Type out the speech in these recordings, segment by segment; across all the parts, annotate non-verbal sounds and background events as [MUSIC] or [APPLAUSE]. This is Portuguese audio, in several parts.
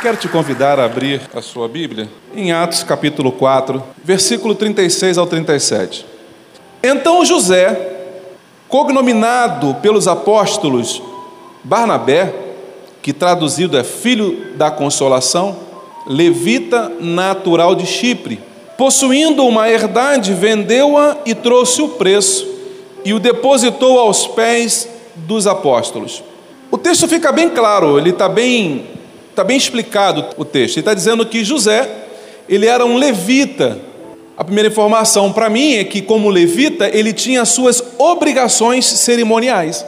Quero te convidar a abrir a sua Bíblia em Atos capítulo 4, versículo 36 ao 37. Então José, cognominado pelos apóstolos Barnabé, que traduzido é filho da consolação, levita natural de Chipre, possuindo uma herdade, vendeu-a e trouxe o preço e o depositou aos pés dos apóstolos. O texto fica bem claro, ele está bem Está bem explicado o texto. Ele está dizendo que José, ele era um levita. A primeira informação para mim é que, como levita, ele tinha suas obrigações cerimoniais.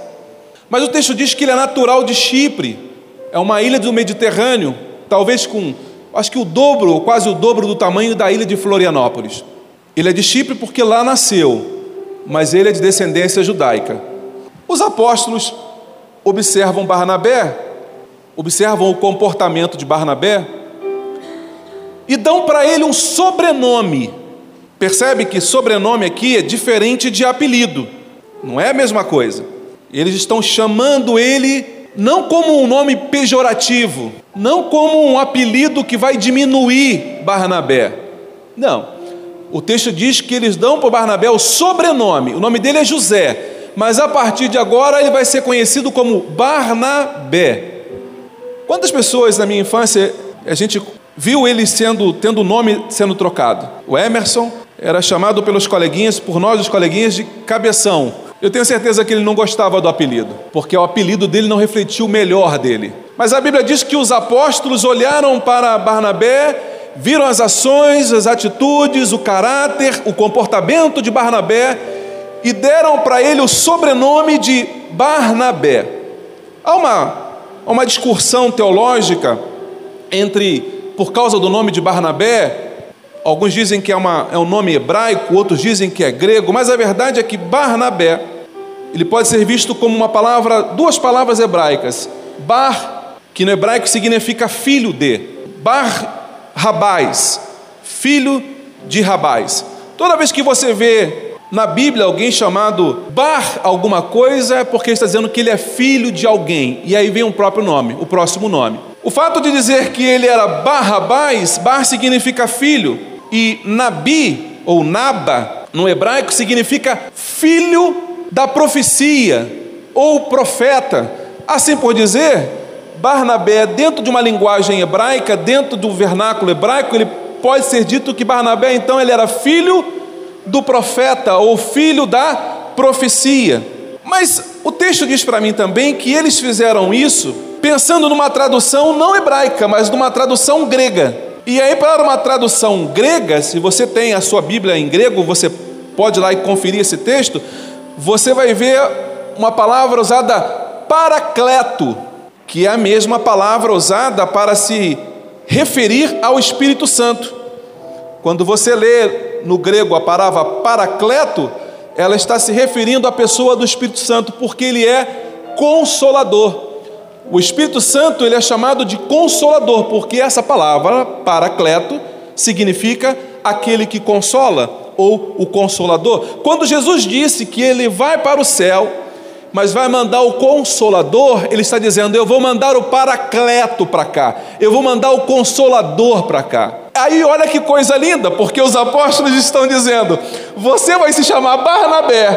Mas o texto diz que ele é natural de Chipre, é uma ilha do Mediterrâneo, talvez com, acho que o dobro, quase o dobro do tamanho da ilha de Florianópolis. Ele é de Chipre porque lá nasceu, mas ele é de descendência judaica. Os apóstolos observam Barnabé observam o comportamento de Barnabé e dão para ele um sobrenome. Percebe que sobrenome aqui é diferente de apelido, não é a mesma coisa. Eles estão chamando ele não como um nome pejorativo, não como um apelido que vai diminuir Barnabé. Não. O texto diz que eles dão para Barnabé o sobrenome, o nome dele é José, mas a partir de agora ele vai ser conhecido como Barnabé. Quantas pessoas na minha infância a gente viu ele sendo tendo o nome sendo trocado? O Emerson era chamado pelos coleguinhas, por nós os coleguinhas de Cabeção. Eu tenho certeza que ele não gostava do apelido, porque o apelido dele não refletia o melhor dele. Mas a Bíblia diz que os apóstolos olharam para Barnabé, viram as ações, as atitudes, o caráter, o comportamento de Barnabé e deram para ele o sobrenome de Barnabé. Há uma uma discussão teológica entre, por causa do nome de Barnabé, alguns dizem que é, uma, é um nome hebraico, outros dizem que é grego, mas a verdade é que Barnabé, ele pode ser visto como uma palavra, duas palavras hebraicas. Bar, que no hebraico significa filho de. Bar Rabais, filho de Rabais. Toda vez que você vê na Bíblia alguém chamado Bar alguma coisa é porque está dizendo que ele é filho de alguém. E aí vem o próprio nome, o próximo nome. O fato de dizer que ele era Barrabás, Bar significa filho, e Nabi, ou Naba, no hebraico, significa filho da profecia, ou profeta. Assim por dizer, Barnabé, dentro de uma linguagem hebraica, dentro do vernáculo hebraico, ele pode ser dito que Barnabé, então, ele era filho do profeta ou filho da profecia. Mas o texto diz para mim também que eles fizeram isso pensando numa tradução não hebraica, mas numa tradução grega. E aí, para uma tradução grega, se você tem a sua Bíblia em grego, você pode ir lá e conferir esse texto, você vai ver uma palavra usada paracleto, que é a mesma palavra usada para se referir ao Espírito Santo. Quando você lê no grego a palavra paracleto, ela está se referindo à pessoa do Espírito Santo, porque ele é consolador. O Espírito Santo ele é chamado de consolador, porque essa palavra paracleto significa aquele que consola ou o consolador. Quando Jesus disse que ele vai para o céu, mas vai mandar o consolador, ele está dizendo: Eu vou mandar o paracleto para cá, eu vou mandar o consolador para cá. Aí olha que coisa linda, porque os apóstolos estão dizendo: Você vai se chamar Barnabé,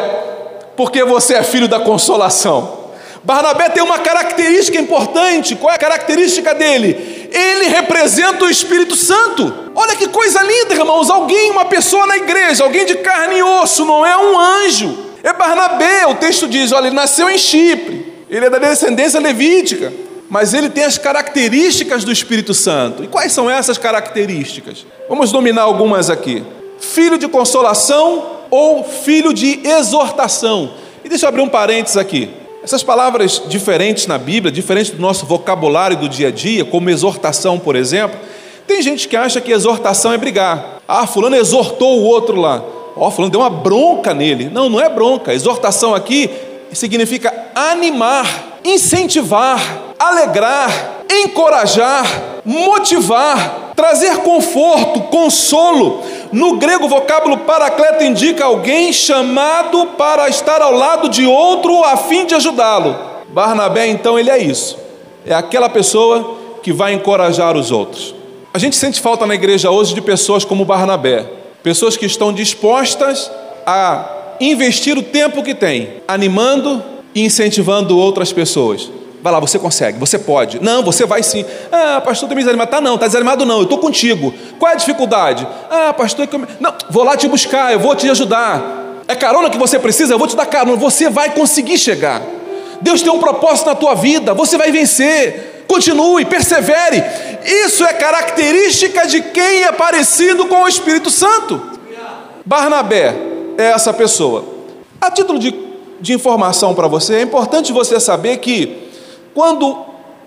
porque você é filho da consolação. Barnabé tem uma característica importante. Qual é a característica dele? Ele representa o Espírito Santo. Olha que coisa linda, irmãos. Alguém, uma pessoa na igreja, alguém de carne e osso, não é um anjo. É Barnabé, o texto diz: olha, ele nasceu em Chipre, ele é da descendência levítica. Mas ele tem as características do Espírito Santo. E quais são essas características? Vamos dominar algumas aqui. Filho de consolação ou filho de exortação. E deixa eu abrir um parênteses aqui. Essas palavras diferentes na Bíblia, diferentes do nosso vocabulário do dia a dia, como exortação, por exemplo, tem gente que acha que exortação é brigar. Ah, fulano exortou o outro lá. Ó, oh, fulano deu uma bronca nele. Não, não é bronca. Exortação aqui significa animar, incentivar, alegrar, encorajar, motivar, trazer conforto, consolo. No grego, o vocábulo paracleto indica alguém chamado para estar ao lado de outro a fim de ajudá-lo. Barnabé, então, ele é isso. É aquela pessoa que vai encorajar os outros. A gente sente falta na igreja hoje de pessoas como Barnabé, pessoas que estão dispostas a investir o tempo que tem, animando e incentivando outras pessoas. Vai lá, você consegue, você pode. Não, você vai sim. Ah, pastor, está desanimado. Tá não, está desanimado não, eu estou contigo. Qual é a dificuldade? Ah, pastor, não, vou lá te buscar, eu vou te ajudar. É carona que você precisa, eu vou te dar carona. Você vai conseguir chegar. Deus tem um propósito na tua vida, você vai vencer. Continue, persevere. Isso é característica de quem é parecido com o Espírito Santo. Barnabé é essa pessoa. A título de, de informação para você, é importante você saber que quando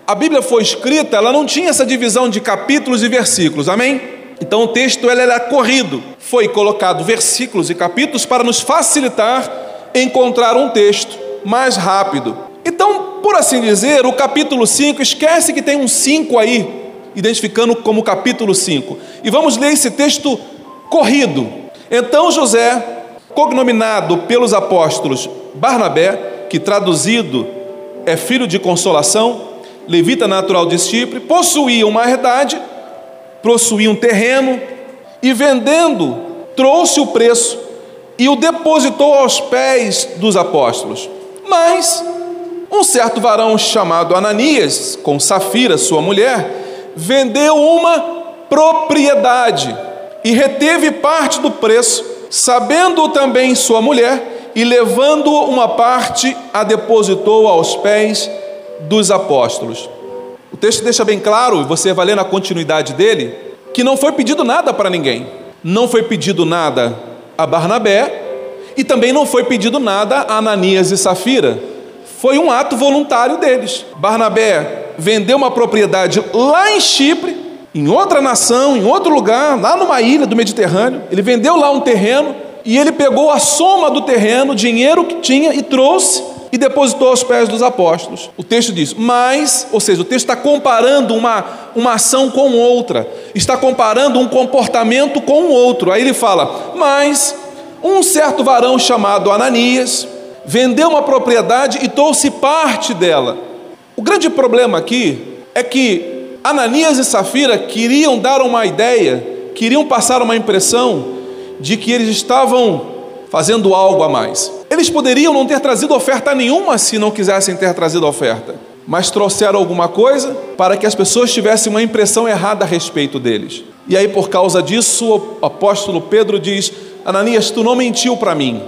a Bíblia foi escrita, ela não tinha essa divisão de capítulos e versículos, amém? Então o texto ele era corrido. Foi colocado versículos e capítulos para nos facilitar encontrar um texto mais rápido. Então, por assim dizer, o capítulo 5, esquece que tem um 5 aí, identificando como capítulo 5. E vamos ler esse texto corrido. Então José, cognominado pelos apóstolos Barnabé, que traduzido é filho de consolação, levita natural de Chipre, possuía uma herdade, possuía um terreno, e vendendo, trouxe o preço e o depositou aos pés dos apóstolos. Mas um certo varão chamado Ananias, com Safira, sua mulher, vendeu uma propriedade e reteve parte do preço, sabendo também sua mulher, e levando uma parte, a depositou aos pés dos apóstolos. O texto deixa bem claro, e você vai ler na continuidade dele, que não foi pedido nada para ninguém. Não foi pedido nada a Barnabé e também não foi pedido nada a Ananias e Safira foi um ato voluntário deles. Barnabé vendeu uma propriedade lá em Chipre, em outra nação, em outro lugar, lá numa ilha do Mediterrâneo. Ele vendeu lá um terreno e ele pegou a soma do terreno, dinheiro que tinha e trouxe e depositou aos pés dos apóstolos. O texto diz, mas, ou seja, o texto está comparando uma, uma ação com outra, está comparando um comportamento com o outro. Aí ele fala, mas um certo varão chamado Ananias, vendeu uma propriedade e trouxe parte dela. O grande problema aqui é que Ananias e Safira queriam dar uma ideia, queriam passar uma impressão de que eles estavam fazendo algo a mais. Eles poderiam não ter trazido oferta nenhuma se não quisessem ter trazido oferta, mas trouxeram alguma coisa para que as pessoas tivessem uma impressão errada a respeito deles. E aí, por causa disso, o apóstolo Pedro diz: Ananias, tu não mentiu para mim,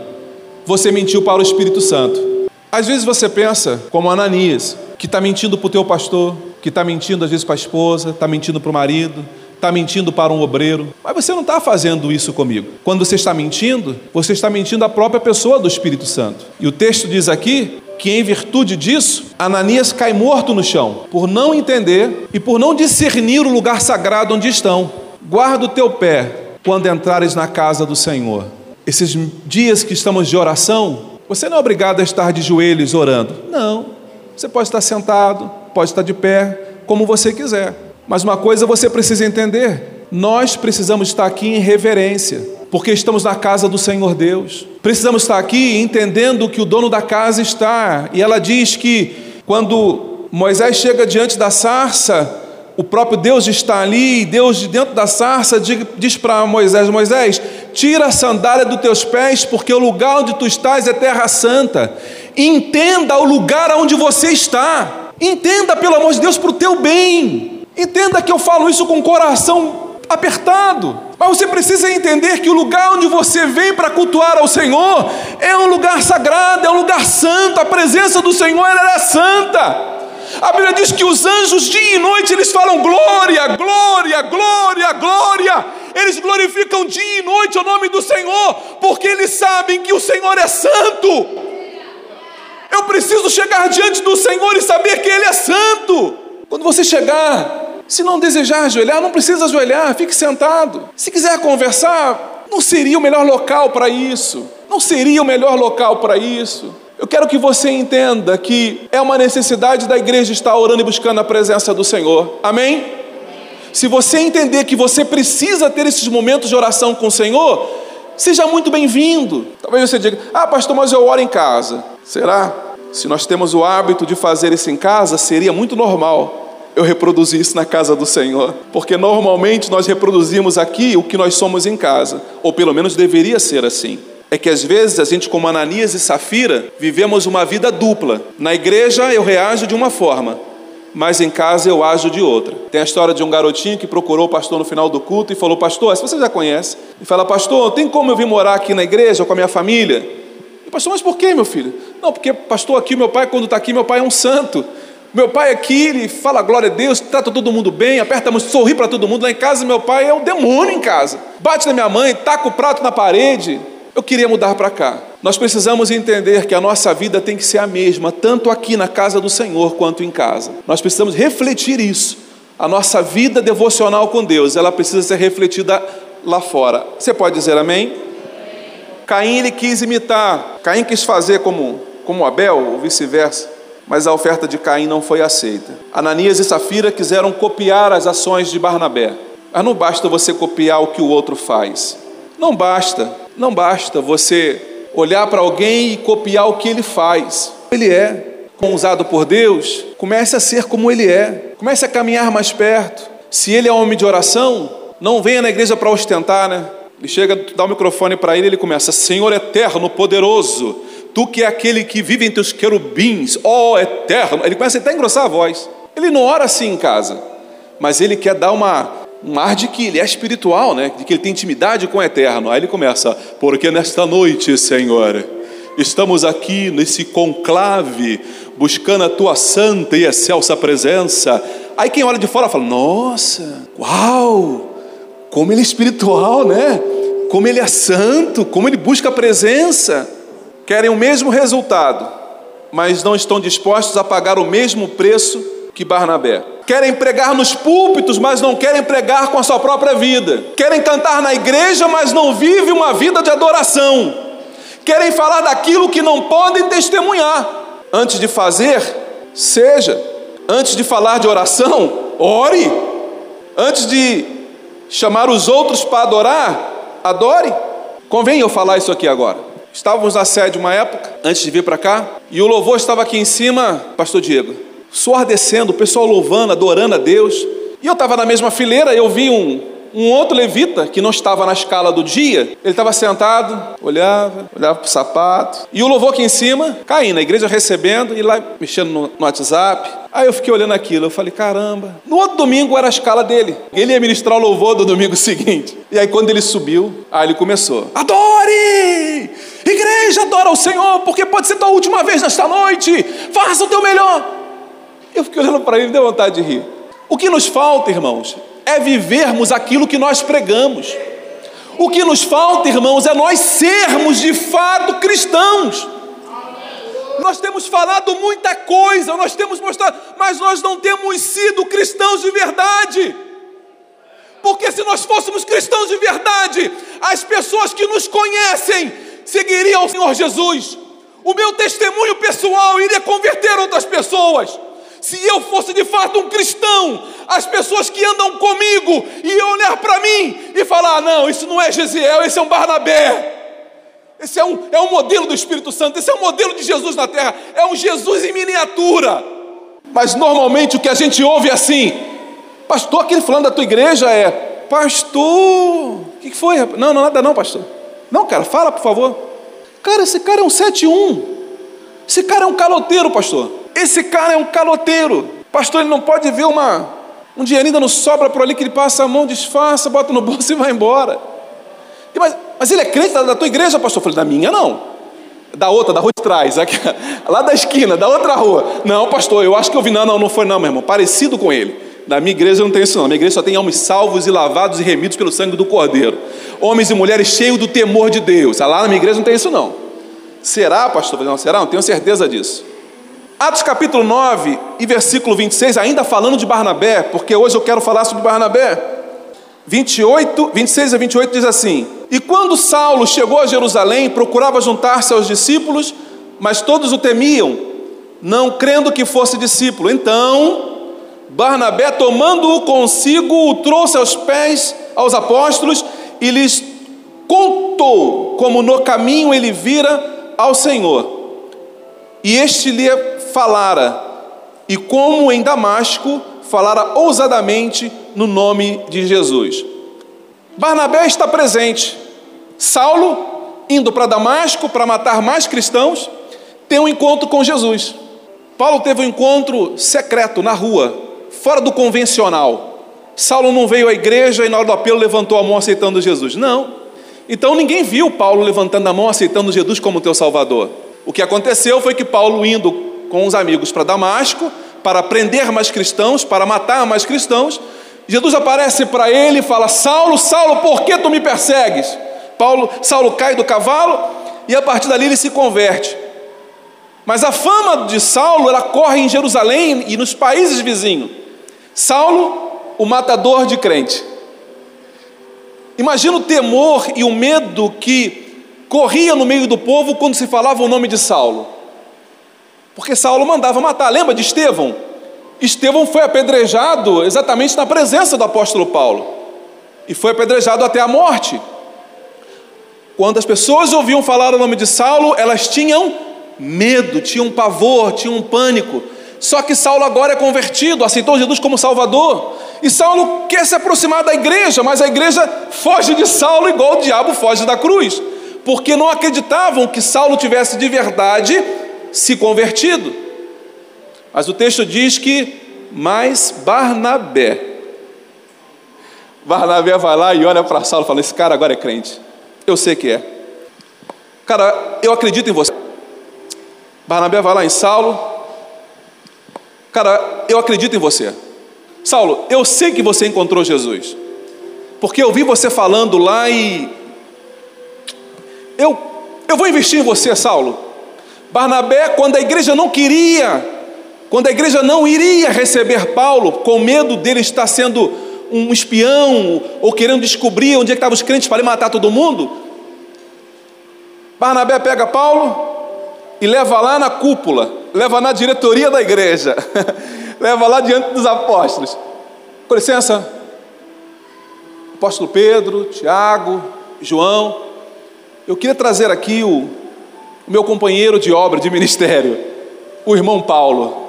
você mentiu para o Espírito Santo. Às vezes você pensa, como Ananias, que está mentindo para o teu pastor, que está mentindo às vezes para a esposa, está mentindo para o marido, está mentindo para um obreiro, mas você não está fazendo isso comigo. Quando você está mentindo, você está mentindo à própria pessoa do Espírito Santo. E o texto diz aqui que, em virtude disso, Ananias cai morto no chão, por não entender e por não discernir o lugar sagrado onde estão. Guarda o teu pé quando entrares na casa do Senhor esses dias que estamos de oração, você não é obrigado a estar de joelhos orando. Não. Você pode estar sentado, pode estar de pé, como você quiser. Mas uma coisa você precisa entender: nós precisamos estar aqui em reverência, porque estamos na casa do Senhor Deus. Precisamos estar aqui entendendo que o dono da casa está. E ela diz que quando Moisés chega diante da sarça, o próprio Deus está ali, e Deus de dentro da sarça diz para Moisés: Moisés, tira a sandália dos teus pés, porque o lugar onde tu estás é terra santa. Entenda o lugar onde você está. Entenda, pelo amor de Deus, para o teu bem. Entenda que eu falo isso com o coração apertado. Mas você precisa entender que o lugar onde você vem para cultuar ao Senhor é um lugar sagrado, é um lugar santo. A presença do Senhor era santa. A Bíblia diz que os anjos, dia e noite, eles falam glória, glória, glória, glória. Eles glorificam dia e noite o nome do Senhor, porque eles sabem que o Senhor é santo. Eu preciso chegar diante do Senhor e saber que Ele é santo. Quando você chegar, se não desejar ajoelhar, não precisa ajoelhar, fique sentado. Se quiser conversar, não seria o melhor local para isso. Não seria o melhor local para isso. Eu quero que você entenda que é uma necessidade da igreja estar orando e buscando a presença do Senhor. Amém? Se você entender que você precisa ter esses momentos de oração com o Senhor, seja muito bem-vindo. Talvez você diga: Ah, pastor, mas eu oro em casa. Será? Se nós temos o hábito de fazer isso em casa, seria muito normal eu reproduzir isso na casa do Senhor, porque normalmente nós reproduzimos aqui o que nós somos em casa, ou pelo menos deveria ser assim é que às vezes a gente, como Ananias e Safira, vivemos uma vida dupla. Na igreja eu reajo de uma forma, mas em casa eu ajo de outra. Tem a história de um garotinho que procurou o pastor no final do culto e falou: Pastor, se você já conhece, e fala: Pastor, tem como eu vir morar aqui na igreja com a minha família? Pastor, mas por que, meu filho? Não, porque pastor, aqui meu pai, quando está aqui, meu pai é um santo. Meu pai aqui, ele fala glória a Deus, trata todo mundo bem, aperta a mão, sorri para todo mundo. Lá em casa, meu pai é um demônio em casa. Bate na minha mãe, taca o prato na parede. Eu queria mudar para cá. Nós precisamos entender que a nossa vida tem que ser a mesma, tanto aqui na casa do Senhor quanto em casa. Nós precisamos refletir isso. A nossa vida devocional com Deus, ela precisa ser refletida lá fora. Você pode dizer amém? Caim ele quis imitar, Caim quis fazer como, como Abel, ou vice-versa, mas a oferta de Caim não foi aceita. Ananias e Safira quiseram copiar as ações de Barnabé. Mas não basta você copiar o que o outro faz. Não basta. Não basta você olhar para alguém e copiar o que ele faz. Ele é. Como usado por Deus, comece a ser como ele é. Comece a caminhar mais perto. Se ele é homem de oração, não venha na igreja para ostentar, né? Ele chega, dá o microfone para ele, ele começa: Senhor eterno, poderoso, tu que é aquele que vive entre os querubins, ó oh, eterno. Ele começa até a engrossar a voz. Ele não ora assim em casa, mas ele quer dar uma um ar de que ele é espiritual, né? de que ele tem intimidade com o eterno. Aí ele começa, porque nesta noite, Senhor, estamos aqui nesse conclave, buscando a tua santa e excelsa presença. Aí quem olha de fora fala: Nossa, uau, como ele é espiritual, né? Como ele é santo, como ele busca a presença. Querem o mesmo resultado, mas não estão dispostos a pagar o mesmo preço que Barnabé. Querem pregar nos púlpitos, mas não querem pregar com a sua própria vida. Querem cantar na igreja, mas não vivem uma vida de adoração. Querem falar daquilo que não podem testemunhar. Antes de fazer, seja. Antes de falar de oração, ore. Antes de chamar os outros para adorar, adore. Convém eu falar isso aqui agora. Estávamos na sede uma época, antes de vir para cá, e o louvor estava aqui em cima, Pastor Diego suor descendo, o pessoal louvando, adorando a Deus. E eu estava na mesma fileira, eu vi um, um outro levita que não estava na escala do dia, ele estava sentado, olhava, olhava para o sapato, e o louvor aqui em cima, caindo, a igreja recebendo, e lá mexendo no, no, WhatsApp. Aí eu fiquei olhando aquilo, eu falei, caramba. No outro domingo era a escala dele, ele ia ministrar o louvor do domingo [LAUGHS] seguinte. E aí quando ele subiu, aí ele começou: Adore! Igreja, adora o Senhor, porque pode ser tua última vez nesta noite, faça o teu melhor. Eu fiquei olhando para ele deu vontade de rir. O que nos falta, irmãos, é vivermos aquilo que nós pregamos. O que nos falta, irmãos, é nós sermos de fato cristãos. Nós temos falado muita coisa, nós temos mostrado, mas nós não temos sido cristãos de verdade. Porque se nós fôssemos cristãos de verdade, as pessoas que nos conhecem seguiriam o Senhor Jesus. O meu testemunho pessoal iria converter outras pessoas. Se eu fosse de fato um cristão, as pessoas que andam comigo iam olhar para mim e falar: não, isso não é Gesiel, esse é um Barnabé. Esse é um, é um modelo do Espírito Santo, esse é um modelo de Jesus na terra, é um Jesus em miniatura. Mas normalmente o que a gente ouve é assim: Pastor, aquele falando da tua igreja é, Pastor, o que foi? Não, não, nada não, pastor. Não, cara, fala por favor. Cara, esse cara é um 7-1. Esse cara é um caloteiro, pastor. Esse cara é um caloteiro. Pastor, ele não pode ver uma, um dinheirinho não sobra por ali que ele passa a mão, disfarça, bota no [LAUGHS] bolso e vai embora. E, mas, mas ele é crente da, da tua igreja, pastor? Eu falei, da minha não. Da outra, da rua de trás, aqui, [LAUGHS] lá da esquina, da outra rua. Não, pastor, eu acho que eu vi. Não, não, não foi não, meu irmão. Parecido com ele. Na minha igreja não tem isso não. Na minha igreja só tem homens salvos e lavados e remidos pelo sangue do Cordeiro. Homens e mulheres cheios do temor de Deus. Ah, lá na minha igreja não tem isso não. Será, pastor? Não, será? Não tenho certeza disso. Atos capítulo 9 e versículo 26, ainda falando de Barnabé, porque hoje eu quero falar sobre Barnabé. 28, 26 a 28 diz assim: E quando Saulo chegou a Jerusalém, procurava juntar-se aos discípulos, mas todos o temiam, não crendo que fosse discípulo. Então, Barnabé, tomando-o consigo, o trouxe aos pés aos apóstolos e lhes contou como no caminho ele vira ao Senhor. E este lhe falara, e como em Damasco falara ousadamente no nome de Jesus. Barnabé está presente. Saulo, indo para Damasco para matar mais cristãos, tem um encontro com Jesus. Paulo teve um encontro secreto na rua, fora do convencional. Saulo não veio à igreja e na hora do apelo levantou a mão aceitando Jesus. Não. Então ninguém viu Paulo levantando a mão aceitando Jesus como teu Salvador. O que aconteceu foi que Paulo, indo com os amigos para Damasco, para prender mais cristãos, para matar mais cristãos, Jesus aparece para ele e fala: Saulo, Saulo, por que tu me persegues? Paulo, Saulo cai do cavalo e a partir dali ele se converte. Mas a fama de Saulo ela corre em Jerusalém e nos países vizinhos. Saulo, o matador de crente. Imagina o temor e o medo que corria no meio do povo quando se falava o nome de Saulo. Porque Saulo mandava matar. Lembra de Estevão? Estevão foi apedrejado exatamente na presença do apóstolo Paulo. E foi apedrejado até a morte. Quando as pessoas ouviam falar o nome de Saulo, elas tinham medo, tinham pavor, tinham pânico. Só que Saulo agora é convertido, aceitou Jesus como Salvador. E Saulo quer se aproximar da igreja, mas a igreja foge de Saulo igual o diabo foge da cruz, porque não acreditavam que Saulo tivesse de verdade se convertido. Mas o texto diz que mais Barnabé. Barnabé vai lá e olha para Saulo e fala: Esse cara agora é crente. Eu sei que é. Cara, eu acredito em você. Barnabé vai lá em Saulo Cara, eu acredito em você. Saulo, eu sei que você encontrou Jesus. Porque eu vi você falando lá e. Eu, eu vou investir em você, Saulo. Barnabé, quando a igreja não queria, quando a igreja não iria receber Paulo, com medo dele estar sendo um espião ou querendo descobrir onde é estavam os crentes para matar todo mundo, Barnabé pega Paulo e leva lá na cúpula leva na diretoria da igreja, [LAUGHS] leva lá diante dos apóstolos. Com licença, apóstolo Pedro, Tiago, João, eu queria trazer aqui o, o meu companheiro de obra, de ministério, o irmão Paulo.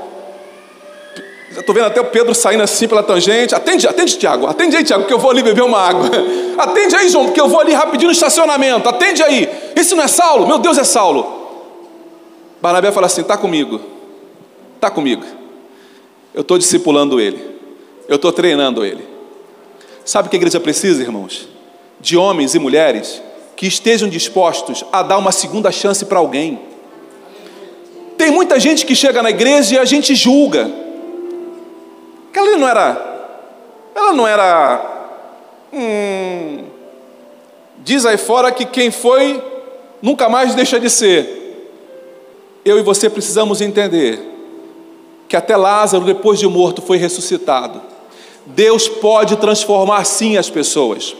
Estou vendo até o Pedro saindo assim pela tangente. Atende, atende, Tiago. Atende aí, Tiago, que eu vou ali beber uma água. [LAUGHS] Atende aí, João, porque eu vou ali rapidinho no estacionamento. Atende aí. Esse não é Saulo? Meu Deus, é Saulo. Barnabé fala assim: está comigo, está comigo. Eu estou discipulando ele, eu estou treinando ele. Sabe o que a igreja precisa, irmãos? De homens e mulheres que estejam dispostos a dar uma segunda chance para alguém. Tem muita gente que chega na igreja e a gente julga. Ela não era, ela não era. Hum, diz aí fora que quem foi nunca mais deixa de ser eu e você precisamos entender que até Lázaro, depois de morto, foi ressuscitado. Deus pode transformar sim as pessoas.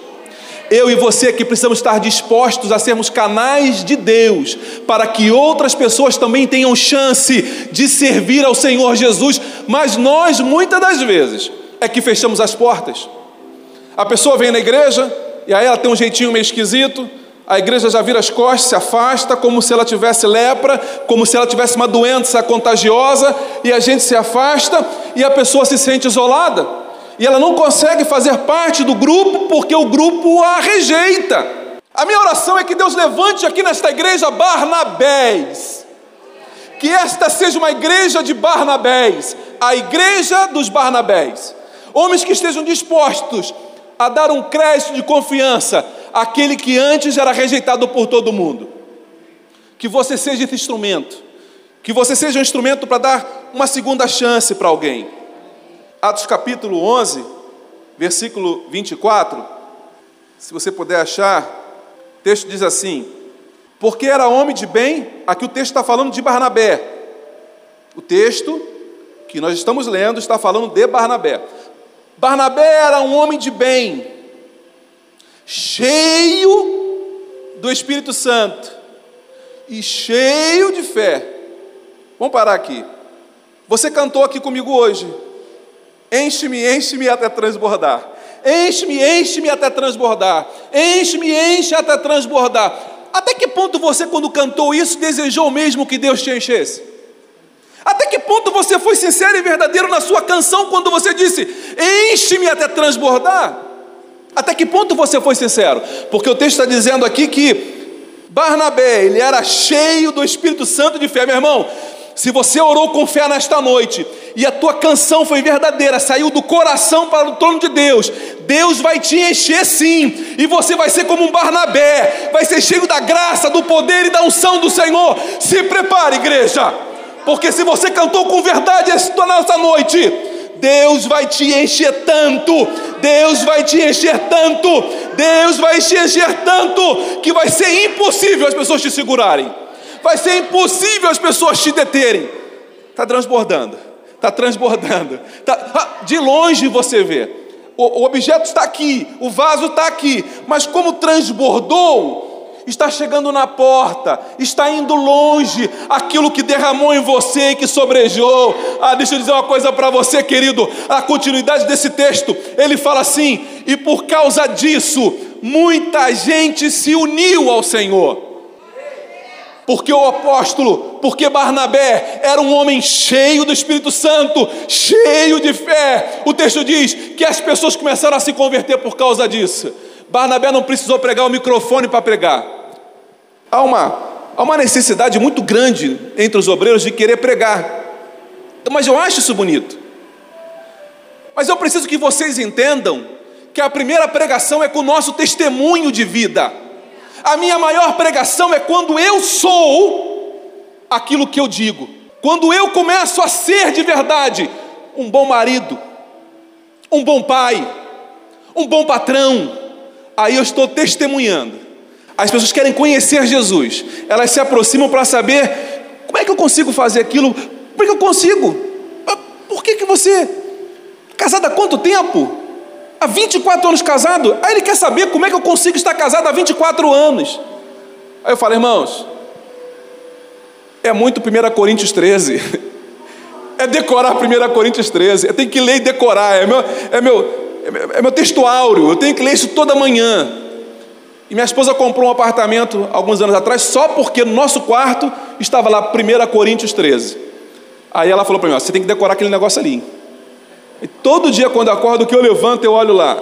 Eu e você que precisamos estar dispostos a sermos canais de Deus, para que outras pessoas também tenham chance de servir ao Senhor Jesus, mas nós, muitas das vezes, é que fechamos as portas. A pessoa vem na igreja e aí ela tem um jeitinho meio esquisito, a igreja já vira as costas, se afasta, como se ela tivesse lepra, como se ela tivesse uma doença contagiosa, e a gente se afasta e a pessoa se sente isolada. E ela não consegue fazer parte do grupo porque o grupo a rejeita. A minha oração é que Deus levante aqui nesta igreja Barnabés. Que esta seja uma igreja de Barnabés, a igreja dos Barnabés. Homens que estejam dispostos a dar um crédito de confiança àquele que antes era rejeitado por todo mundo. que você seja esse instrumento, que você seja um instrumento para dar uma segunda chance para alguém. Atos capítulo 11, versículo 24, se você puder achar, o texto diz assim: Porque era homem de bem, aqui o texto está falando de Barnabé. O texto que nós estamos lendo está falando de Barnabé. Barnabé era um homem de bem, cheio do Espírito Santo e cheio de fé. Vamos parar aqui. Você cantou aqui comigo hoje. Enche-me, enche-me até transbordar. Enche-me, enche-me até transbordar. Enche-me, enche até transbordar. Até que ponto você, quando cantou isso, desejou mesmo que Deus te enchesse? Até que ponto você foi sincero e verdadeiro na sua canção quando você disse: Enche-me até transbordar? Até que ponto você foi sincero? Porque o texto está dizendo aqui que Barnabé, ele era cheio do Espírito Santo de fé, meu irmão. Se você orou com fé nesta noite e a tua canção foi verdadeira, saiu do coração para o trono de Deus, Deus vai te encher sim, e você vai ser como um Barnabé, vai ser cheio da graça, do poder e da unção do Senhor. Se prepare, igreja, porque se você cantou com verdade esta noite, Deus vai te encher tanto, Deus vai te encher tanto, Deus vai te encher tanto, que vai ser impossível as pessoas te segurarem vai ser impossível as pessoas te deterem. Está transbordando, está transbordando. Tá, ah, de longe você vê. O, o objeto está aqui, o vaso está aqui, mas como transbordou, está chegando na porta, está indo longe, aquilo que derramou em você e que sobrejou. Ah, deixa eu dizer uma coisa para você, querido. A continuidade desse texto, ele fala assim: e por causa disso, muita gente se uniu ao Senhor. Porque o apóstolo, porque Barnabé era um homem cheio do Espírito Santo, cheio de fé. O texto diz que as pessoas começaram a se converter por causa disso. Barnabé não precisou pregar o microfone para pregar. Há uma, há uma necessidade muito grande entre os obreiros de querer pregar. Mas eu acho isso bonito. Mas eu preciso que vocês entendam que a primeira pregação é com o nosso testemunho de vida. A minha maior pregação é quando eu sou aquilo que eu digo. Quando eu começo a ser de verdade um bom marido, um bom pai, um bom patrão, aí eu estou testemunhando. As pessoas querem conhecer Jesus, elas se aproximam para saber como é que eu consigo fazer aquilo, é que eu consigo? Ah, por que, que você, casada há quanto tempo? Há 24 anos casado. Aí ele quer saber como é que eu consigo estar casado há 24 anos. Aí eu falo, irmãos, é muito 1 Coríntios 13. [LAUGHS] É decorar 1 Coríntios 13. Eu tenho que ler e decorar. É meu, é meu, é meu, texto áureo. Eu tenho que ler isso toda manhã. E minha esposa comprou um apartamento alguns anos atrás, só porque no nosso quarto estava lá 1 Coríntios 13. Aí ela falou para mim: ó, você tem que decorar aquele negócio ali. E todo dia, quando acordo, que eu levanto, eu olho lá.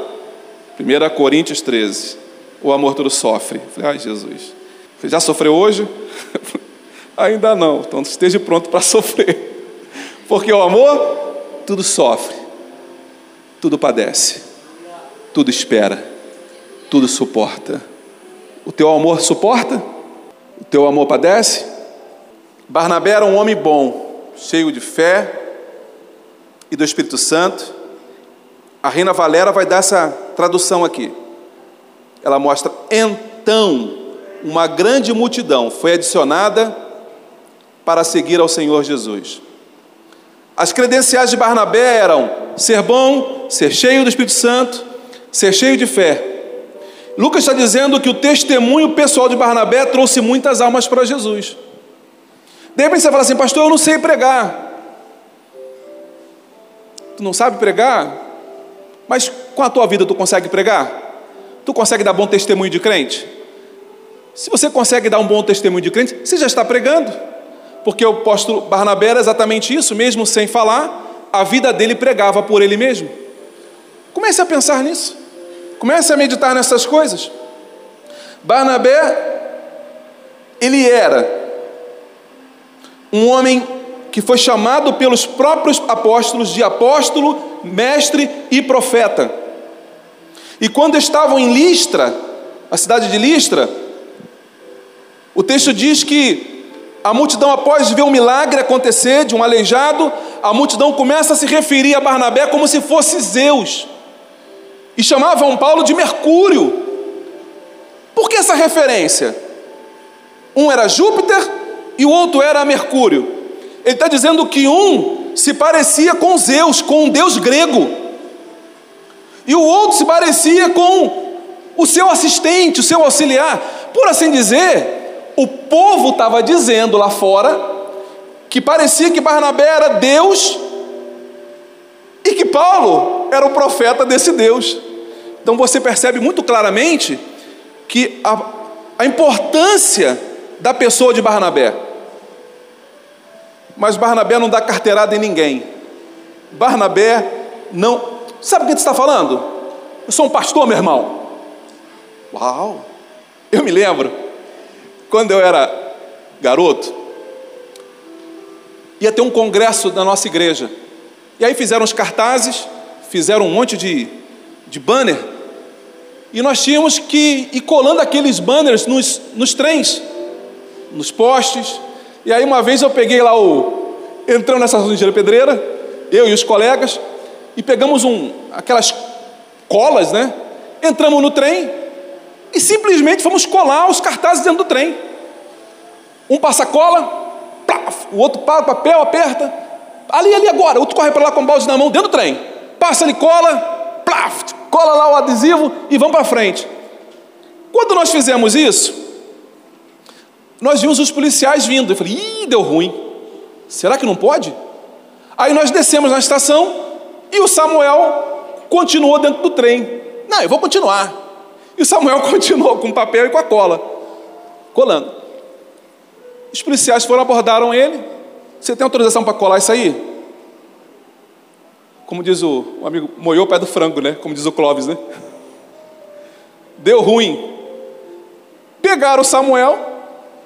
1 Coríntios 13. O amor tudo sofre. Falei, ai Jesus. Você já sofreu hoje? [LAUGHS] Ainda não. Então esteja pronto para [LAUGHS] sofrer. Porque o amor tudo sofre, tudo padece, tudo espera, tudo suporta. O teu amor suporta? O teu amor padece? Barnabé era um homem bom, cheio de fé, e do Espírito Santo. A Reina Valera vai dar essa tradução aqui. Ela mostra: então, uma grande multidão foi adicionada para seguir ao Senhor Jesus. As credenciais de Barnabé eram ser bom, ser cheio do Espírito Santo, ser cheio de fé. Lucas está dizendo que o testemunho pessoal de Barnabé trouxe muitas almas para Jesus. De repente você fala assim, pastor, eu não sei pregar tu não sabe pregar, mas com a tua vida tu consegue pregar? Tu consegue dar bom testemunho de crente? Se você consegue dar um bom testemunho de crente, você já está pregando. Porque o apóstolo Barnabé era exatamente isso, mesmo sem falar, a vida dele pregava por ele mesmo. Comece a pensar nisso. Comece a meditar nessas coisas. Barnabé, ele era um homem que foi chamado pelos próprios apóstolos de apóstolo, mestre e profeta. E quando estavam em Listra, a cidade de Listra, o texto diz que A multidão, após ver um milagre acontecer de um aleijado, a multidão começa a se referir a Barnabé como se fosse Zeus. E chamavam Paulo de Mercúrio. Por que essa referência? Um era Júpiter e o outro era Mercúrio. Ele está dizendo que um se parecia com Zeus, com um deus grego, e o outro se parecia com o seu assistente, o seu auxiliar. Por assim dizer, o povo estava dizendo lá fora que parecia que Barnabé era Deus e que Paulo era o profeta desse Deus. Então você percebe muito claramente que a, a importância da pessoa de Barnabé. Mas Barnabé não dá carteirada em ninguém. Barnabé não. Sabe o que você está falando? Eu sou um pastor, meu irmão. Uau! Eu me lembro, quando eu era garoto, ia ter um congresso da nossa igreja. E aí fizeram os cartazes, fizeram um monte de, de banner, e nós tínhamos que ir colando aqueles banners nos, nos trens, nos postes. E aí uma vez eu peguei lá o. Entramos nessa de pedreira, eu e os colegas, e pegamos um, aquelas colas, né? Entramos no trem e simplesmente fomos colar os cartazes dentro do trem. Um passa cola, plaf, o outro para o papel, aperta, ali, ali agora, outro corre para lá com o balde na mão, dentro do trem, passa ali, cola, plaf, cola lá o adesivo e vamos para frente. Quando nós fizemos isso, nós vimos os policiais vindo, eu falei, ih, deu ruim, será que não pode? Aí nós descemos na estação e o Samuel continuou dentro do trem. Não, eu vou continuar. E o Samuel [LAUGHS] continuou com o papel e com a cola, colando. Os policiais foram, abordaram ele. Você tem autorização para colar isso aí? Como diz o, o amigo, moiou o pé do frango, né? Como diz o Clóvis, né? [LAUGHS] Deu ruim. Pegaram o Samuel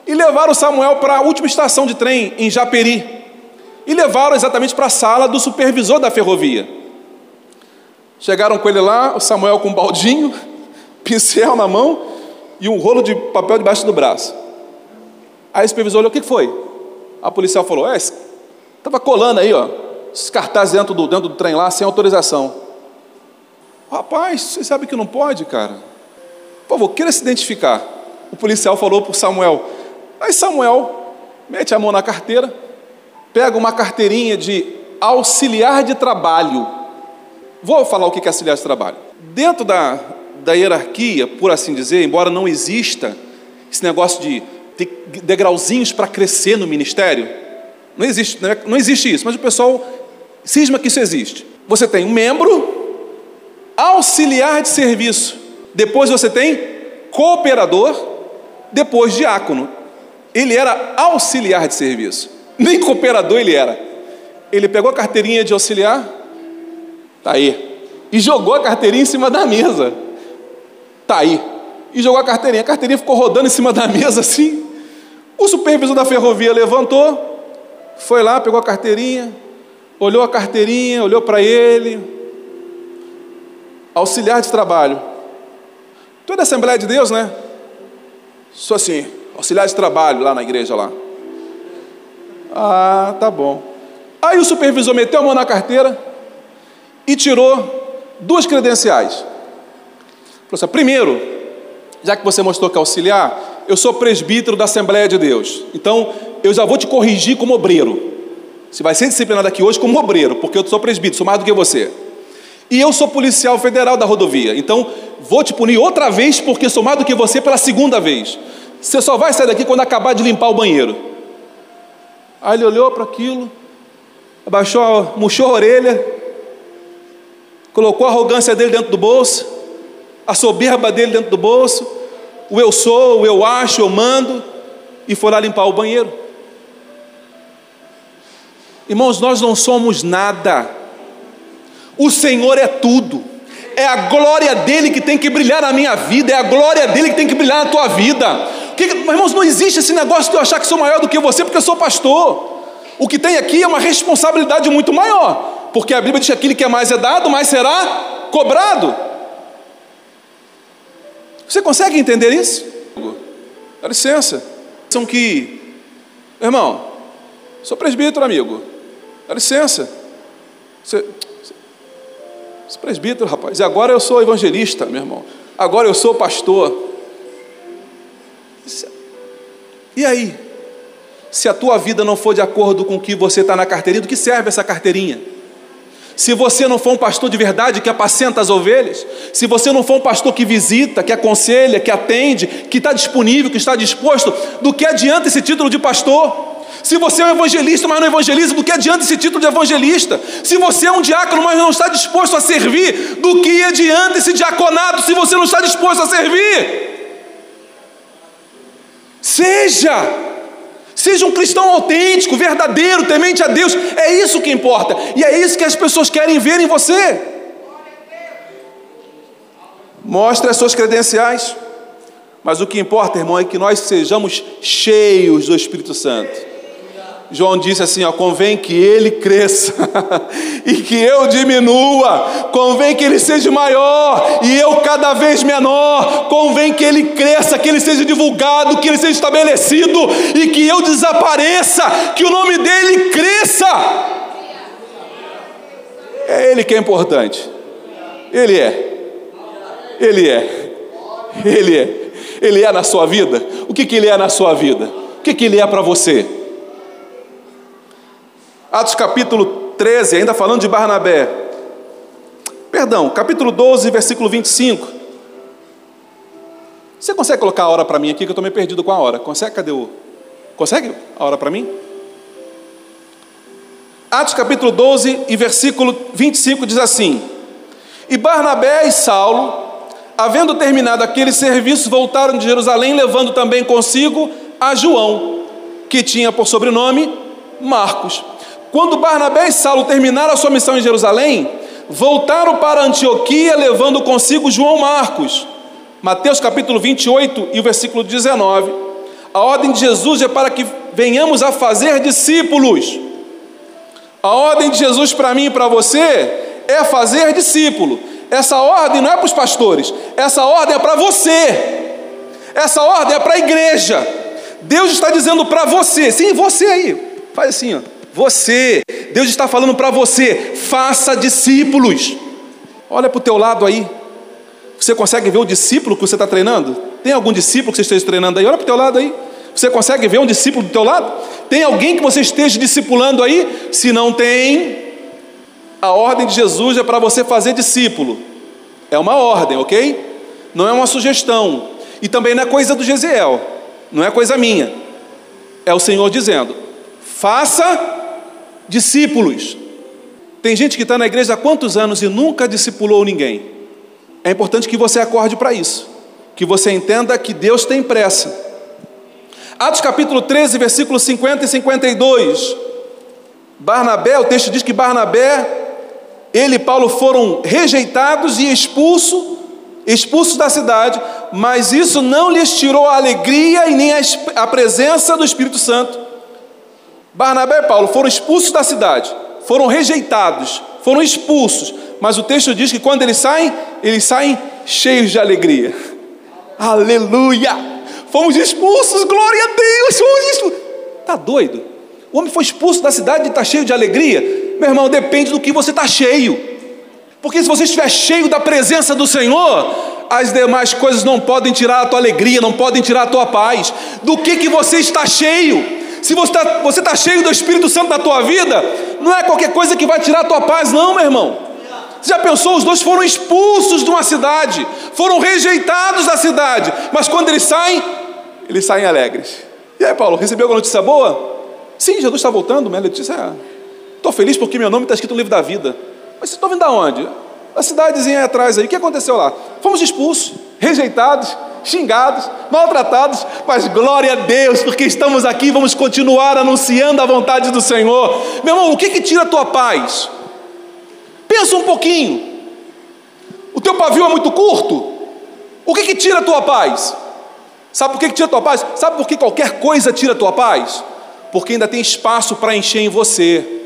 e levaram Samuel para a última estação de trem, em Japeri. E levaram exatamente para a sala do supervisor da ferrovia. Chegaram com ele lá, o Samuel com um baldinho, [LAUGHS] pincel na mão e um rolo de papel debaixo do braço. Aí o supervisor olhou, o que foi? A policial falou, é, estava colando aí, ó, esses cartazes dentro do, dentro do trem lá, sem autorização. Rapaz, você sabe que não pode, cara? Por favor, queira se identificar. O policial falou para Samuel. Aí Samuel mete a mão na carteira, pega uma carteirinha de auxiliar de trabalho. Vou falar o que é auxiliar de trabalho. Dentro da, da hierarquia, por assim dizer, embora não exista esse negócio de degrauzinhos para crescer no ministério. Não existe, né? não existe isso, mas o pessoal cisma que isso existe. Você tem um membro, auxiliar de serviço, depois você tem cooperador, depois diácono. Ele era auxiliar de serviço, nem cooperador ele era. Ele pegou a carteirinha de auxiliar, tá aí, e jogou a carteirinha em cima da mesa, tá aí, e jogou a carteirinha. A carteirinha ficou rodando em cima da [LAUGHS] mesa assim. O supervisor da ferrovia levantou, foi lá, pegou a carteirinha, olhou a carteirinha, olhou para ele. Auxiliar de trabalho. Tu é da Assembleia de Deus, né? Sou assim, auxiliar de trabalho lá na igreja lá. Ah, tá bom. Aí o supervisor meteu a mão na carteira e tirou duas credenciais. Falou assim: primeiro, já que você mostrou que é auxiliar, eu sou presbítero da Assembleia de Deus. Então, eu já vou te corrigir como obreiro. Você vai ser disciplinado aqui hoje como obreiro, porque eu sou presbítero, sou mais do que você. E eu sou policial federal da rodovia. Então, vou te punir outra vez, porque sou mais do que você pela segunda vez. Você só vai sair daqui quando acabar de limpar o banheiro. Aí ele olhou para aquilo, abaixou, murchou a orelha, colocou a arrogância dele dentro do bolso, a soberba dele dentro do bolso, o eu sou, o eu acho, eu mando, e foi lá limpar o banheiro. Irmãos, nós não somos nada, o Senhor é tudo, é a glória dele que tem que brilhar na minha vida, é a glória dele que tem que brilhar na tua vida. Que, irmãos, não existe esse negócio de eu achar que sou maior do que você porque eu sou pastor. O que tem aqui é uma responsabilidade muito maior, porque a Bíblia diz que aquilo que é mais é dado, mais será cobrado. Você consegue entender isso? Dá licença. São que Irmão, sou presbítero, amigo. Dá licença. Você, você presbítero, rapaz. E agora eu sou evangelista, meu irmão. Agora eu sou pastor. E aí? Se a tua vida não for de acordo com o que você está na carteirinha, do que serve essa carteirinha? Se você não for um pastor de verdade que apacenta as ovelhas, se você não for um pastor que visita, que aconselha, que atende, que está disponível, que está disposto, do que adianta esse título de pastor? Se você é um evangelista, mas não evangeliza, do que adianta esse título de evangelista? Se você é um diácono, mas não está disposto a servir, do que adianta esse diaconato se você não está disposto a servir? Seja Seja um cristão autêntico, verdadeiro, temente a Deus. É isso que importa. E é isso que as pessoas querem ver em você. Mostre as suas credenciais. Mas o que importa, irmão, é que nós sejamos cheios do Espírito Santo. João disse assim: ó, convém que ele cresça [LAUGHS] e que eu diminua, convém que ele seja maior e eu cada vez menor, convém que ele cresça, que ele seja divulgado, que ele seja estabelecido e que eu desapareça, que o nome dele cresça. É ele que é importante, ele é, ele é, ele é, ele é na sua vida. O que, que ele é na sua vida? O que, que ele é para você? Atos capítulo 13, ainda falando de Barnabé. Perdão, capítulo 12, versículo 25. Você consegue colocar a hora para mim aqui, que eu estou meio perdido com a hora? Consegue? Cadê o. Consegue a hora para mim? Atos capítulo 12 e versículo 25 diz assim: E Barnabé e Saulo, havendo terminado aquele serviço, voltaram de Jerusalém, levando também consigo a João, que tinha por sobrenome Marcos. Quando Barnabé e Saulo terminaram a sua missão em Jerusalém, voltaram para Antioquia levando consigo João Marcos. Mateus capítulo 28 e o versículo 19. A ordem de Jesus é para que venhamos a fazer discípulos. A ordem de Jesus para mim e para você é fazer discípulo. Essa ordem não é para os pastores, essa ordem é para você. Essa ordem é para a igreja. Deus está dizendo para você, sim, você aí, faz assim, ó. Você, Deus está falando para você, faça discípulos. Olha para o teu lado aí. Você consegue ver o discípulo que você está treinando? Tem algum discípulo que você esteja treinando aí? Olha para o teu lado aí. Você consegue ver um discípulo do teu lado? Tem alguém que você esteja discipulando aí? Se não tem, a ordem de Jesus é para você fazer discípulo. É uma ordem, ok? Não é uma sugestão. E também não é coisa do Gesiel. Não é coisa minha. É o Senhor dizendo: faça discípulos. Tem gente que está na igreja há quantos anos e nunca discipulou ninguém. É importante que você acorde para isso, que você entenda que Deus tem pressa. Atos capítulo 13, versículos 50 e 52. Barnabé, o texto diz que Barnabé, ele e Paulo foram rejeitados e expulsos, expulsos da cidade, mas isso não lhes tirou a alegria e nem a presença do Espírito Santo. Barnabé e Paulo foram expulsos da cidade, foram rejeitados, foram expulsos, mas o texto diz que quando eles saem, eles saem cheios de alegria. Aleluia! Fomos expulsos, glória a Deus! Fomos expulsos. Tá doido? O homem foi expulso da cidade e está cheio de alegria? Meu irmão, depende do que você está cheio. Porque se você estiver cheio da presença do Senhor, as demais coisas não podem tirar a tua alegria, não podem tirar a tua paz. Do que que você está cheio? Se você está você tá cheio do Espírito Santo na tua vida, não é qualquer coisa que vai tirar a tua paz, não, meu irmão. Você já pensou? Os dois foram expulsos de uma cidade, foram rejeitados da cidade, mas quando eles saem, eles saem alegres. E aí, Paulo, recebeu alguma notícia boa? Sim, Jesus está voltando. Minha notícia é: estou feliz porque meu nome está escrito no livro da vida. Mas vocês estão vindo da onde? Da cidadezinha aí atrás aí. O que aconteceu lá? Fomos expulsos, rejeitados, xingados, maltratados, mas glória a Deus, porque estamos aqui, vamos continuar anunciando a vontade do Senhor. Meu irmão, o que, que tira a tua paz? Pensa um pouquinho. O teu pavio é muito curto? O que, que tira a tua paz? Sabe por que, que tira a tua paz? Sabe por que qualquer coisa tira a tua paz? Porque ainda tem espaço para encher em você.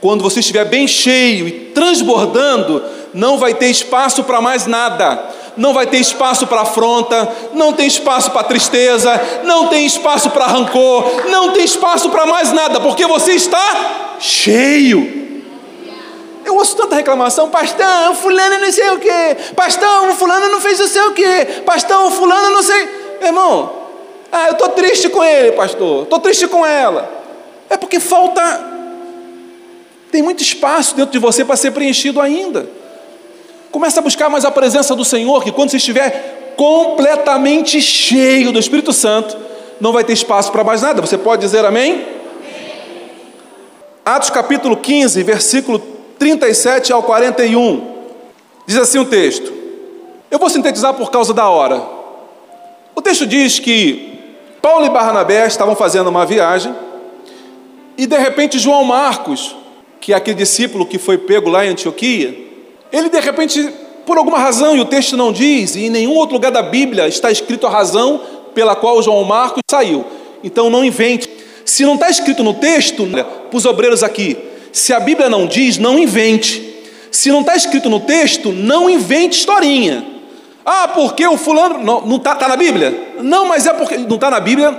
Quando você estiver bem cheio e transbordando, não vai ter espaço para mais nada não vai ter espaço para afronta, não tem espaço para tristeza, não tem espaço para rancor, não tem espaço para mais nada, porque você está cheio. Eu ouço tanta reclamação, pastor, fulano não sei o que, pastor, fulano não fez não sei o que, pastor, fulano não sei. Irmão, ah, eu estou triste com ele, pastor, estou triste com ela. É porque falta. Tem muito espaço dentro de você para ser preenchido ainda. Começa a buscar mais a presença do Senhor, que quando você estiver completamente cheio do Espírito Santo, não vai ter espaço para mais nada. Você pode dizer amém? Atos capítulo 15, versículo 37 ao 41. Diz assim o texto. Eu vou sintetizar por causa da hora. O texto diz que Paulo e Barnabé estavam fazendo uma viagem e de repente João Marcos, que é aquele discípulo que foi pego lá em Antioquia, ele de repente, por alguma razão, e o texto não diz, e em nenhum outro lugar da Bíblia está escrito a razão pela qual João Marcos saiu. Então não invente. Se não está escrito no texto, para os obreiros aqui, se a Bíblia não diz, não invente. Se não está escrito no texto, não invente historinha. Ah, porque o fulano. Não está tá na Bíblia? Não, mas é porque. Não está na Bíblia,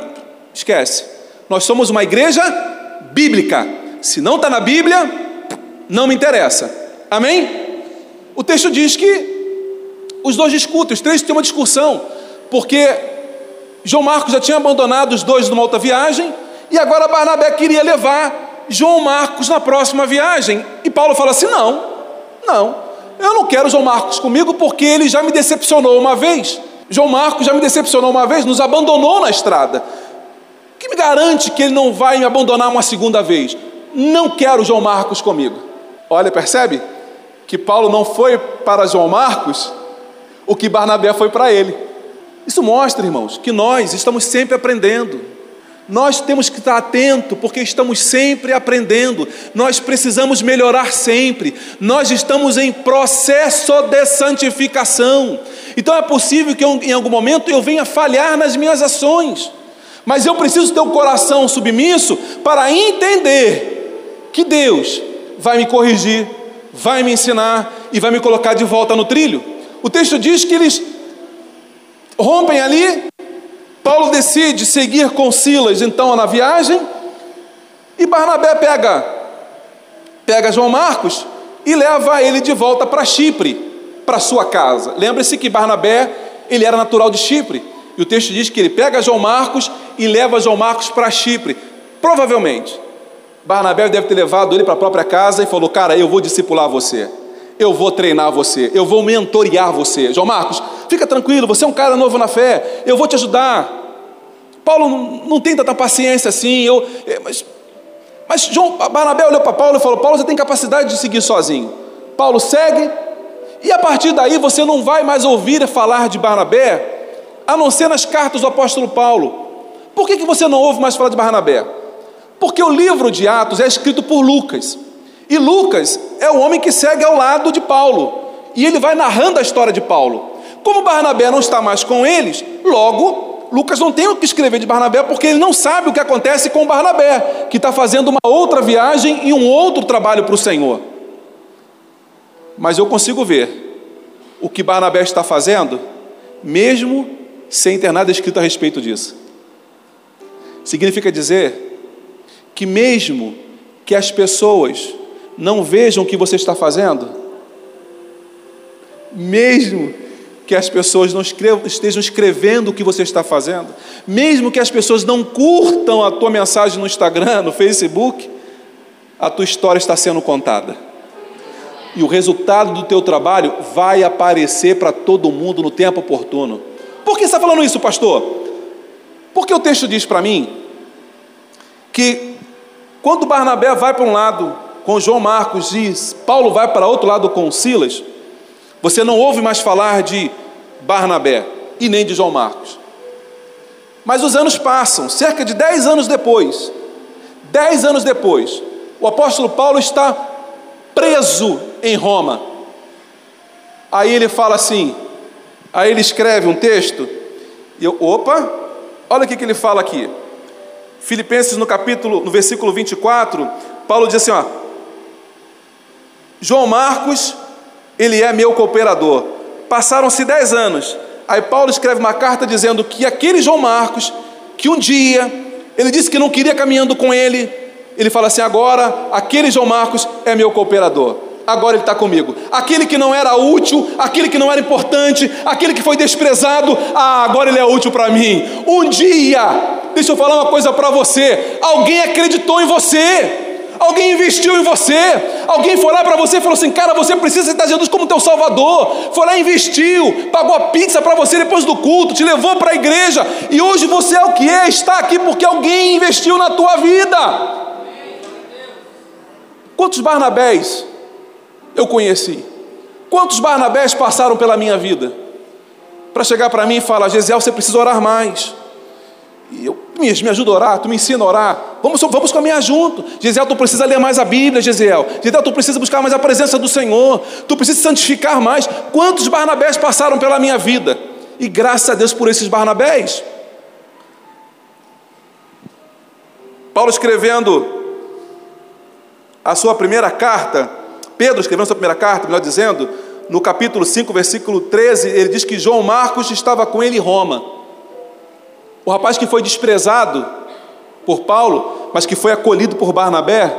esquece. Nós somos uma igreja bíblica. Se não está na Bíblia, não me interessa. Amém? O texto diz que os dois discutem, os três têm uma discussão, porque João Marcos já tinha abandonado os dois numa outra viagem, e agora Barnabé queria levar João Marcos na próxima viagem. E Paulo fala assim: não, não, eu não quero João Marcos comigo porque ele já me decepcionou uma vez. João Marcos já me decepcionou uma vez, nos abandonou na estrada que me garante que ele não vai me abandonar uma segunda vez? Não quero João Marcos comigo. Olha, percebe? Que Paulo não foi para João Marcos o que Barnabé foi para ele. Isso mostra, irmãos, que nós estamos sempre aprendendo. Nós temos que estar atento porque estamos sempre aprendendo. Nós precisamos melhorar sempre. Nós estamos em processo de santificação. Então é possível que eu, em algum momento eu venha falhar nas minhas ações. Mas eu preciso ter um coração submisso para entender que Deus vai me corrigir, vai me ensinar e vai me colocar de volta no trilho. O texto diz que eles rompem ali. Paulo decide seguir com Silas então na viagem e Barnabé pega pega João Marcos e leva ele de volta para Chipre, para sua casa. Lembre-se que Barnabé, ele era natural de Chipre. E o texto diz que ele pega João Marcos e leva João Marcos para Chipre. Provavelmente, Barnabé deve ter levado ele para a própria casa e falou: Cara, eu vou discipular você, eu vou treinar você, eu vou mentorear você. João Marcos, fica tranquilo, você é um cara novo na fé, eu vou te ajudar. Paulo não tem tanta paciência assim, eu, é, mas, mas João, Barnabé olhou para Paulo e falou: Paulo, você tem capacidade de seguir sozinho. Paulo segue, e a partir daí você não vai mais ouvir falar de Barnabé a não ser nas cartas do apóstolo Paulo. Por que, que você não ouve mais falar de Barnabé? Porque o livro de Atos é escrito por Lucas. E Lucas é o homem que segue ao lado de Paulo. E ele vai narrando a história de Paulo. Como Barnabé não está mais com eles, logo, Lucas não tem o que escrever de Barnabé porque ele não sabe o que acontece com Barnabé, que está fazendo uma outra viagem e um outro trabalho para o Senhor. Mas eu consigo ver o que Barnabé está fazendo, mesmo sem ter nada escrito a respeito disso. Significa dizer que, mesmo que as pessoas não vejam o que você está fazendo, mesmo que as pessoas não escrevam, estejam escrevendo o que você está fazendo, mesmo que as pessoas não curtam a tua mensagem no Instagram, no Facebook, a tua história está sendo contada. E o resultado do teu trabalho vai aparecer para todo mundo no tempo oportuno. Por que está falando isso, pastor? Porque o texto diz para mim que quando Barnabé vai para um lado com João Marcos diz, Paulo vai para outro lado com Silas, você não ouve mais falar de Barnabé e nem de João Marcos. Mas os anos passam, cerca de dez anos depois, dez anos depois, o apóstolo Paulo está preso em Roma. Aí ele fala assim: Aí ele escreve um texto, e eu, opa, olha o que ele fala aqui. Filipenses no capítulo, no versículo 24, Paulo diz assim: ó, João Marcos, ele é meu cooperador. Passaram-se dez anos. Aí Paulo escreve uma carta dizendo que aquele João Marcos, que um dia ele disse que não queria caminhando com ele, ele fala assim: agora aquele João Marcos é meu cooperador. Agora ele está comigo. Aquele que não era útil, aquele que não era importante, aquele que foi desprezado, ah, agora ele é útil para mim. Um dia, deixa eu falar uma coisa para você: alguém acreditou em você. Alguém investiu em você, alguém foi lá para você e falou assim: Cara, você precisa aceitar Jesus como teu Salvador. Foi lá, investiu, pagou a pizza para você depois do culto, te levou para a igreja, e hoje você é o que é, está aqui porque alguém investiu na tua vida. Quantos Barnabés eu conheci? Quantos Barnabés passaram pela minha vida? Para chegar para mim e falar: Gesiel, você precisa orar mais. E eu, me, me ajuda a orar, tu me ensina a orar. Vamos, vamos caminhar junto. Gesiel, tu precisa ler mais a Bíblia, Gesiel. Gesiel, tu precisa buscar mais a presença do Senhor. Tu precisa santificar mais. Quantos Barnabés passaram pela minha vida? E graças a Deus por esses Barnabés. Paulo escrevendo a sua primeira carta, Pedro escrevendo sua primeira carta, melhor dizendo, no capítulo 5, versículo 13, ele diz que João Marcos estava com ele em Roma. O rapaz que foi desprezado por Paulo, mas que foi acolhido por Barnabé,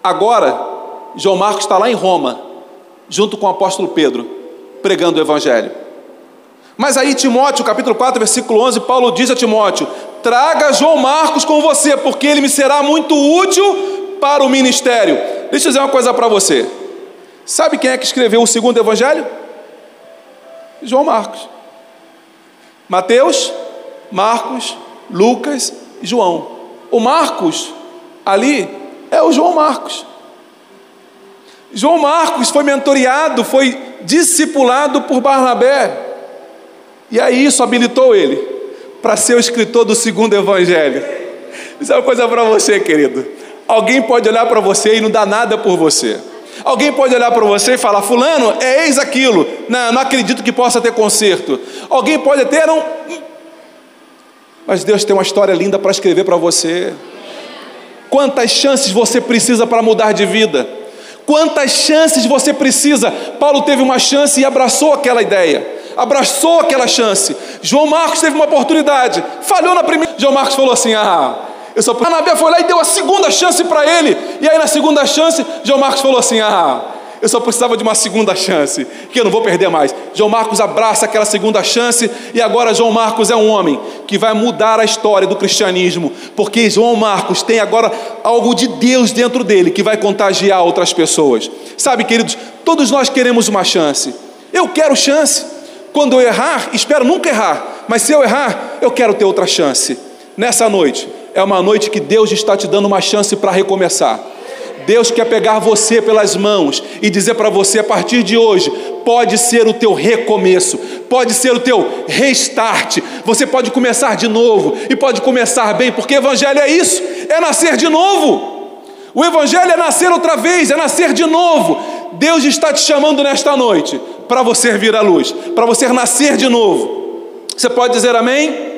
agora João Marcos está lá em Roma, junto com o apóstolo Pedro, pregando o evangelho. Mas aí Timóteo, capítulo 4, versículo 11, Paulo diz a Timóteo: "Traga João Marcos com você, porque ele me será muito útil para o ministério". Deixa eu dizer uma coisa para você. Sabe quem é que escreveu o segundo evangelho? João Marcos. Mateus, Marcos, Lucas e João. O Marcos ali é o João Marcos. João Marcos foi mentoreado, foi discipulado por Barnabé. E aí isso habilitou ele para ser o escritor do segundo evangelho. Isso é uma coisa para você, querido. Alguém pode olhar para você e não dar nada por você. Alguém pode olhar para você e falar: Fulano, é eis aquilo. Não, não acredito que possa ter conserto. Alguém pode ter, não, mas Deus tem uma história linda para escrever para você. Quantas chances você precisa para mudar de vida? Quantas chances você precisa? Paulo teve uma chance e abraçou aquela ideia, abraçou aquela chance. João Marcos teve uma oportunidade, falhou na primeira. João Marcos falou assim: Ah, eu só. Anabé foi lá e deu a segunda chance para ele. E aí, na segunda chance, João Marcos falou assim: Ah, eu só precisava de uma segunda chance, que eu não vou perder mais. João Marcos abraça aquela segunda chance e agora João Marcos é um homem que vai mudar a história do cristianismo, porque João Marcos tem agora algo de Deus dentro dele que vai contagiar outras pessoas. Sabe, queridos, todos nós queremos uma chance. Eu quero chance. Quando eu errar, espero nunca errar, mas se eu errar, eu quero ter outra chance. Nessa noite, é uma noite que Deus está te dando uma chance para recomeçar. Deus quer pegar você pelas mãos e dizer para você a partir de hoje: pode ser o teu recomeço, pode ser o teu restart. Você pode começar de novo e pode começar bem, porque Evangelho é isso: é nascer de novo. O Evangelho é nascer outra vez, é nascer de novo. Deus está te chamando nesta noite para você vir à luz, para você nascer de novo. Você pode dizer amém?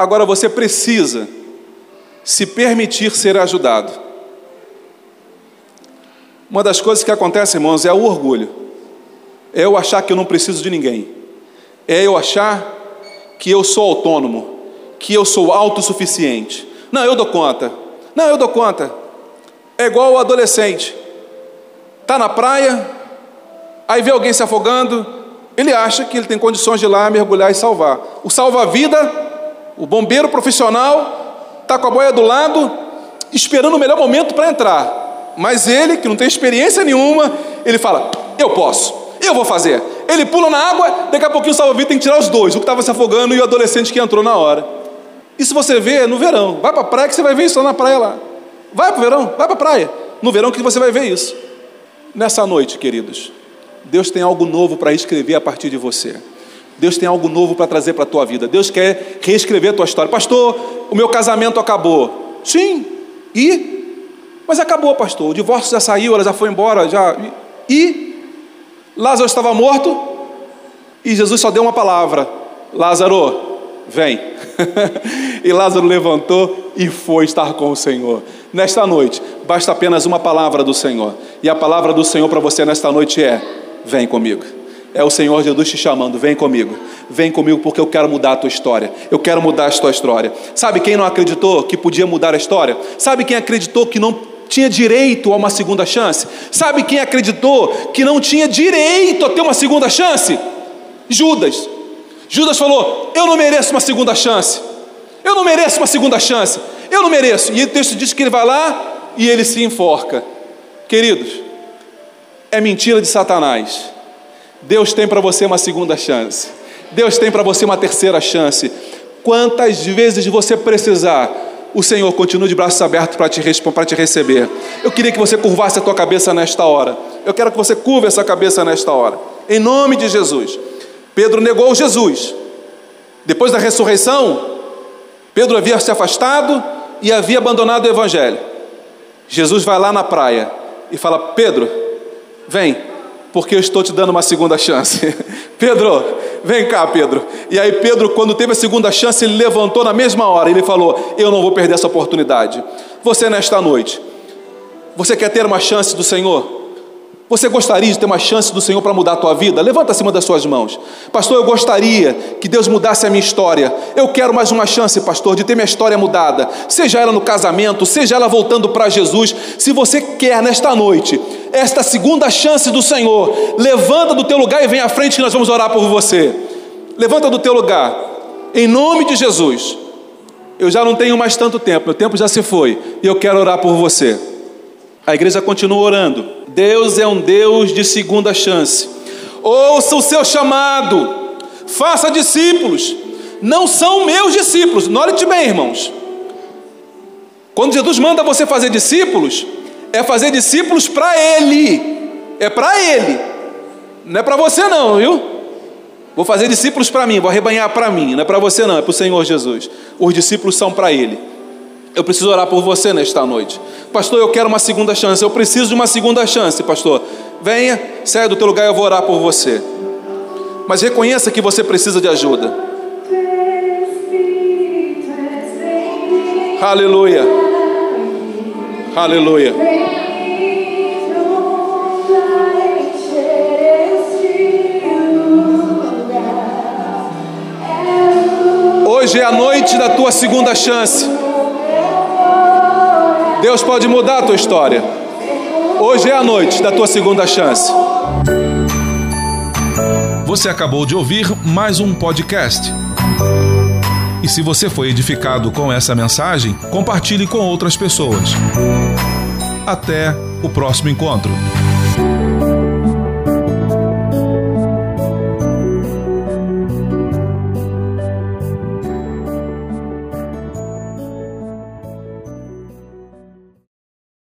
Agora você precisa se permitir ser ajudado. Uma das coisas que acontece, irmãos, é o orgulho. É eu achar que eu não preciso de ninguém. É eu achar que eu sou autônomo, que eu sou autossuficiente. Não, eu dou conta. Não, eu dou conta. É igual o adolescente. Está na praia, aí vê alguém se afogando, ele acha que ele tem condições de ir lá mergulhar e salvar. O salva-vida, o bombeiro profissional, está com a boia do lado, esperando o melhor momento para entrar. Mas ele, que não tem experiência nenhuma, ele fala: Eu posso, eu vou fazer. Ele pula na água, daqui a pouquinho o salva-vidas tem que tirar os dois, o que estava se afogando e o adolescente que entrou na hora. Isso você vê no verão. Vai para a praia que você vai ver isso lá na praia lá. Vai para o verão, vai para a praia. No verão que você vai ver isso. Nessa noite, queridos, Deus tem algo novo para escrever a partir de você. Deus tem algo novo para trazer para a tua vida. Deus quer reescrever a tua história. Pastor, o meu casamento acabou. Sim, e? Mas acabou, pastor. O divórcio já saiu, ela já foi embora, já. E? Lázaro estava morto e Jesus só deu uma palavra: Lázaro, vem. [LAUGHS] e Lázaro levantou e foi estar com o Senhor. Nesta noite, basta apenas uma palavra do Senhor. E a palavra do Senhor para você nesta noite é: vem comigo. É o Senhor Jesus te chamando, vem comigo. Vem comigo porque eu quero mudar a tua história. Eu quero mudar a tua história. Sabe quem não acreditou que podia mudar a história? Sabe quem acreditou que não tinha direito a uma segunda chance? Sabe quem acreditou que não tinha direito a ter uma segunda chance? Judas. Judas falou: Eu não mereço uma segunda chance. Eu não mereço uma segunda chance. Eu não mereço. E o texto diz que ele vai lá e ele se enforca. Queridos, é mentira de Satanás. Deus tem para você uma segunda chance. Deus tem para você uma terceira chance. Quantas vezes você precisar, o Senhor continua de braços abertos para te, te receber. Eu queria que você curvasse a tua cabeça nesta hora. Eu quero que você curva essa cabeça nesta hora. Em nome de Jesus. Pedro negou Jesus. Depois da ressurreição, Pedro havia se afastado e havia abandonado o evangelho. Jesus vai lá na praia e fala: Pedro, vem, porque eu estou te dando uma segunda chance. [LAUGHS] Pedro, vem cá, Pedro. E aí, Pedro, quando teve a segunda chance, ele levantou na mesma hora. Ele falou: Eu não vou perder essa oportunidade. Você, nesta noite, você quer ter uma chance do Senhor? Você gostaria de ter uma chance do Senhor para mudar a tua vida? Levanta acima das suas mãos. Pastor, eu gostaria que Deus mudasse a minha história. Eu quero mais uma chance, pastor, de ter minha história mudada. Seja ela no casamento, seja ela voltando para Jesus. Se você quer nesta noite esta segunda chance do Senhor, levanta do teu lugar e vem à frente que nós vamos orar por você. Levanta do teu lugar. Em nome de Jesus. Eu já não tenho mais tanto tempo, meu tempo já se foi, e eu quero orar por você. A igreja continua orando. Deus é um Deus de segunda chance. Ouça o seu chamado, faça discípulos. Não são meus discípulos, note bem, irmãos. Quando Jesus manda você fazer discípulos, é fazer discípulos para Ele, é para Ele, não é para você, não, viu? Vou fazer discípulos para mim, vou arrebanhar para mim, não é para você, não, é para o Senhor Jesus. Os discípulos são para Ele. Eu preciso orar por você nesta noite. Pastor, eu quero uma segunda chance. Eu preciso de uma segunda chance, pastor. Venha, saia do teu lugar, eu vou orar por você. Mas reconheça que você precisa de ajuda. Aleluia. Aleluia. Hoje é a noite da tua segunda chance. Deus pode mudar a tua história. Hoje é a noite da tua segunda chance. Você acabou de ouvir mais um podcast. E se você foi edificado com essa mensagem, compartilhe com outras pessoas. Até o próximo encontro.